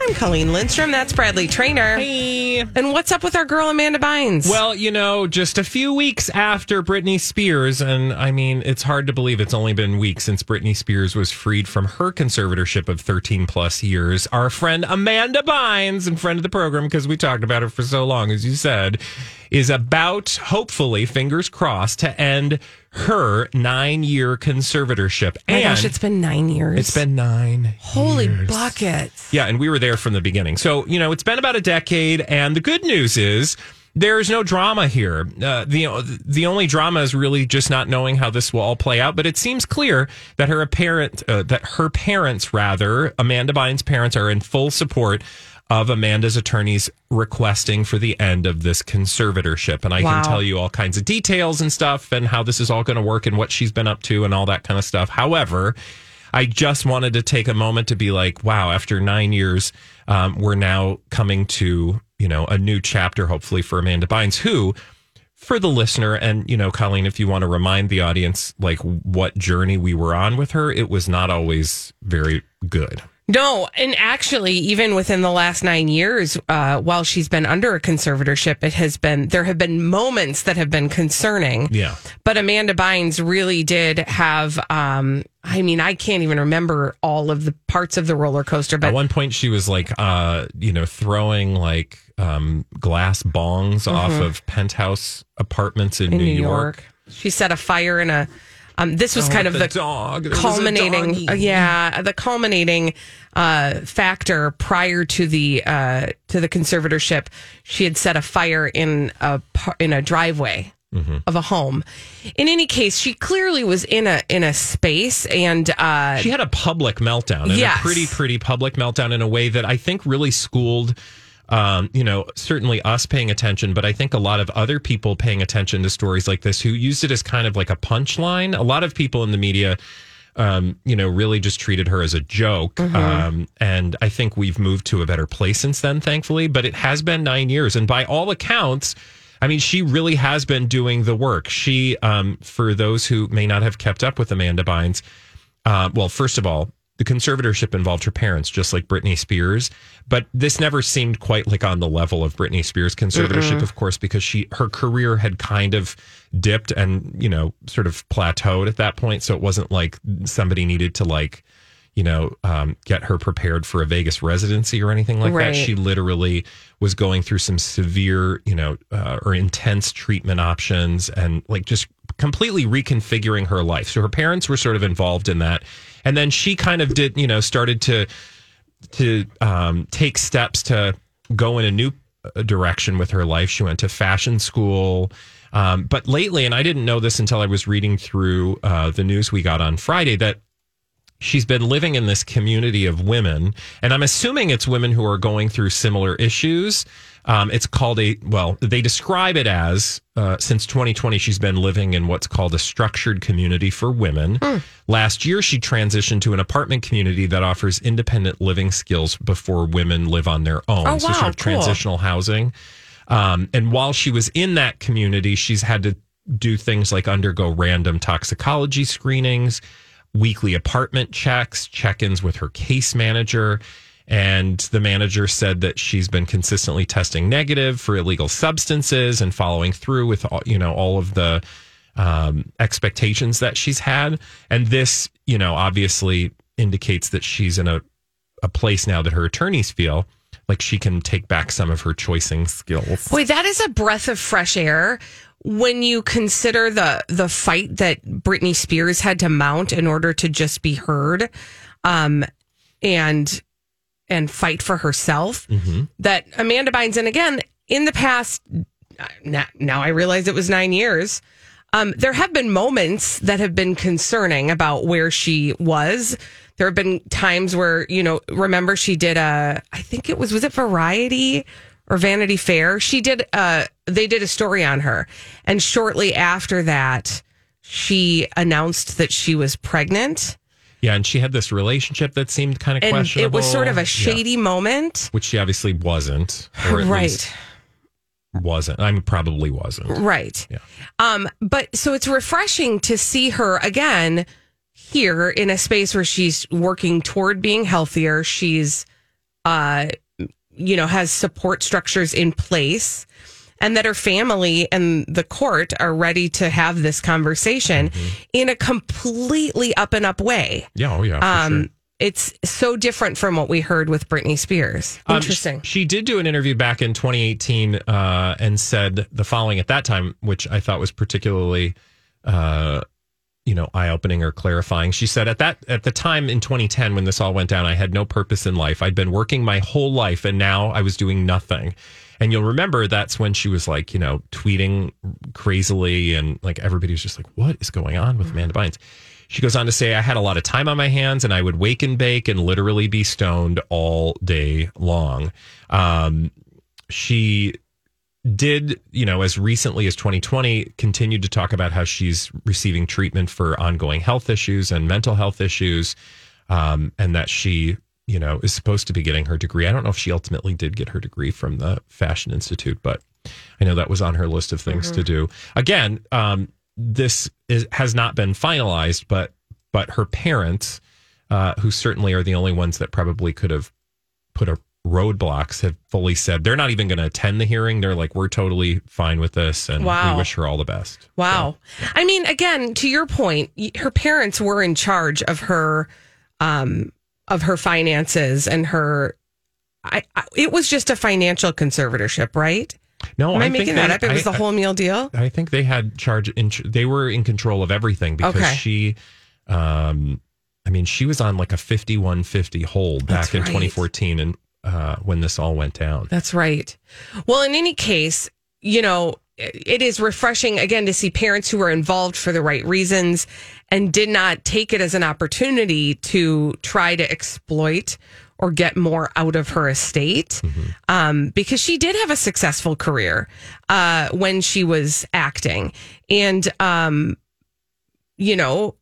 I'm Colleen Lindstrom. That's Bradley Traynor. Hey. And what's up with our girl Amanda Bynes? Well, you know, just a few weeks after Britney Spears, and I mean, it's hard to believe it's only been weeks since Britney Spears was freed from her conservatorship of 13 plus years. Our friend Amanda Bynes, and friend of the program, because we talked about her for so long, as you said, is about, hopefully, fingers crossed, to end her nine year conservatorship. Oh and gosh, it's been nine years. it's been nine. Holy years. buckets. Yeah, and we were there from the beginning. So, you know, it's been about a decade, and the good news is there's no drama here. Uh, the the only drama is really just not knowing how this will all play out. But it seems clear that her parent, uh, that her parents, rather Amanda Bynes' parents, are in full support of Amanda's attorneys requesting for the end of this conservatorship. And I Wow. can tell you all kinds of details and stuff, and how this is all going to work, and what she's been up to, and all that kind of stuff. However. I just wanted to take a moment to be like, wow, after nine years, um, we're now coming to, you know, a new chapter, hopefully, for Amanda Bynes, who, for the listener, and, you know, Colleen, if you want to remind the audience, like, what journey we were on with her, it was not always very good. No, and actually, even within the last nine years, uh, while she's been under a conservatorship, it has been there have been moments that have been concerning. Yeah. But Amanda Bynes really did have. Um, I mean, I can't even remember all of the parts of the roller coaster, but At one point, she was like, uh, you know, throwing like um, glass bongs off of penthouse apartments in, Mm-hmm. in New, York. she set a fire in a. Um, this was Oh, kind of the, the dog. There culminating, uh, yeah, the culminating uh, factor prior to the uh, to the conservatorship. She had set a fire in a in a driveway Mm-hmm. of a home. In any case, she clearly was in a in a space, and uh, she had a public meltdown and Yes. a pretty pretty public meltdown in a way that i think really schooled um, you know certainly us paying attention but i think a lot of other people paying attention to stories like this who used it as kind of like a punchline. A lot of people in the media um, you know really just treated her as a joke. Um, and i think we've moved to a better place since then thankfully but it has been nine years. And by all accounts I mean, she really has been doing the work. She, um, for those who may not have kept up with Amanda Bynes, uh, well, first of all, the conservatorship involved her parents, just like Britney Spears. But this never seemed quite like on the level of Britney Spears' conservatorship, of course, because she her career had kind of dipped and you know sort of plateaued at that point. So it wasn't like somebody needed to like you know um, get her prepared for a Vegas residency or anything like Right. that. She literally was going through some severe, you know, uh, or intense treatment options and like just completely reconfiguring her life. So her parents were sort of involved in that. And then she kind of did, you know, started to to um, take steps to go in a new uh, direction with her life. She went to fashion school. Um, but lately, and I didn't know this until I was reading through uh, the news we got on Friday, that she's been living in this community of women, and I'm assuming it's women who are going through similar issues. Um, it's called a well, they describe it as uh, since 2020, she's been living in what's called a structured community for women. Last year, she transitioned to an apartment community that offers independent living skills before women live on their own. Oh, wow, so sort of cool. transitional housing. Um, and while she was in that community, she's had to do things like undergo random toxicology screenings, weekly apartment checks, check ins with her case manager. And the manager said that she's been consistently testing negative for illegal substances and following through with all, you know all of the um, expectations that she's had. And this, you know, obviously indicates that she's in a a place now that her attorneys feel like she can take back some of her choicing skills. Boy, that is a breath of fresh air when you consider the the fight that Britney Spears had to mount in order to just be heard. Um, and and fight for herself Mm-hmm. that Amanda Bynes, and again, in the past, now, I realize it was nine years. Um, there have been moments that have been concerning about where she was. There have been times where, you know, remember she did a, I think it was, was it Variety or Vanity Fair? She did, uh, they did a story on her. And shortly after that, she announced that she was pregnant. Yeah, and she had this relationship that seemed kind of And questionable. it was sort of a Yeah. shady moment. which she obviously wasn't, or Right. wasn't. I mean, probably wasn't. Right. Yeah. Um, but so it's refreshing to see her again here in a space where she's working toward being healthier. She's, uh, you know, has support structures in place and that her family and the court are ready to have this conversation in a completely up and up way. Yeah, oh yeah. For Um, sure. It's so different from what we heard with Britney Spears. Um, Interesting. she did do an interview back in 2018 uh, and said the following at that time, which I thought was particularly, uh, you know, eye opening or clarifying. She said at that at the time in 2010 when this all went down, I had no purpose in life. I'd been working my whole life, and now I was doing nothing. And you'll remember that's when she was like, you know, tweeting crazily, and like everybody was just like, "What is going on with Amanda Bynes?" She goes on to say, I had a lot of time on my hands and I would wake and bake and literally be stoned all day long. Um, she did, you know, as recently as 2020, continued to talk about how she's receiving treatment for ongoing health issues and mental health issues, um, and that she, you know, is supposed to be getting her degree. I don't know if she ultimately did get her degree from the Fashion Institute, but I know that was on her list of things to do. Again, um, this is, has not been finalized, but but her parents, uh, who certainly are the only ones that probably could have put a roadblocks, have fully said they're not even going to attend the hearing. They're like, we're totally fine with this, and Wow. we wish her all the best. Wow. I mean, again, to your point, her parents were in charge of her, um, of her finances and her. I, I it was just a financial conservatorship, right? No, Am I, think making they- that up? It was I- the whole meal deal. I think they had charge. In, they were in control of everything because Okay. she, um, I mean, she was on like a fifty-one fifty hold back That's in right. 2014, and uh, when this all went down. That's right. Well, in any case, you know, it is refreshing again to see parents who were involved for the right reasons and did not take it as an opportunity to try to exploit or get more out of her estate um, because she did have a successful career uh, when she was acting. And, um, you know,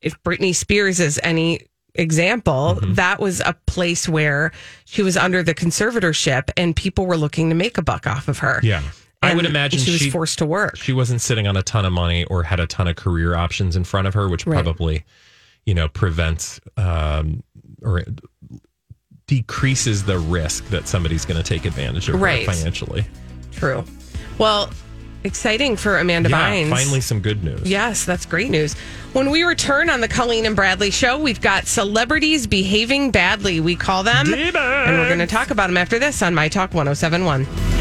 if Britney Spears is any example, that was a place where she was under the conservatorship and people were looking to make a buck off of her. Yeah, I would imagine she was she forced to work. she wasn't sitting on a ton of money or had a ton of career options in front of her, which Right. probably, you know, prevents um, or decreases the risk that somebody's going to take advantage of her Right. financially. True. Well, exciting for Amanda yeah, Bynes. finally some good news. Yes, that's great news. When we return on the Colleen and Bradley show, we've got celebrities behaving badly, we call them. And we're going to talk about them after this on My Talk 1071.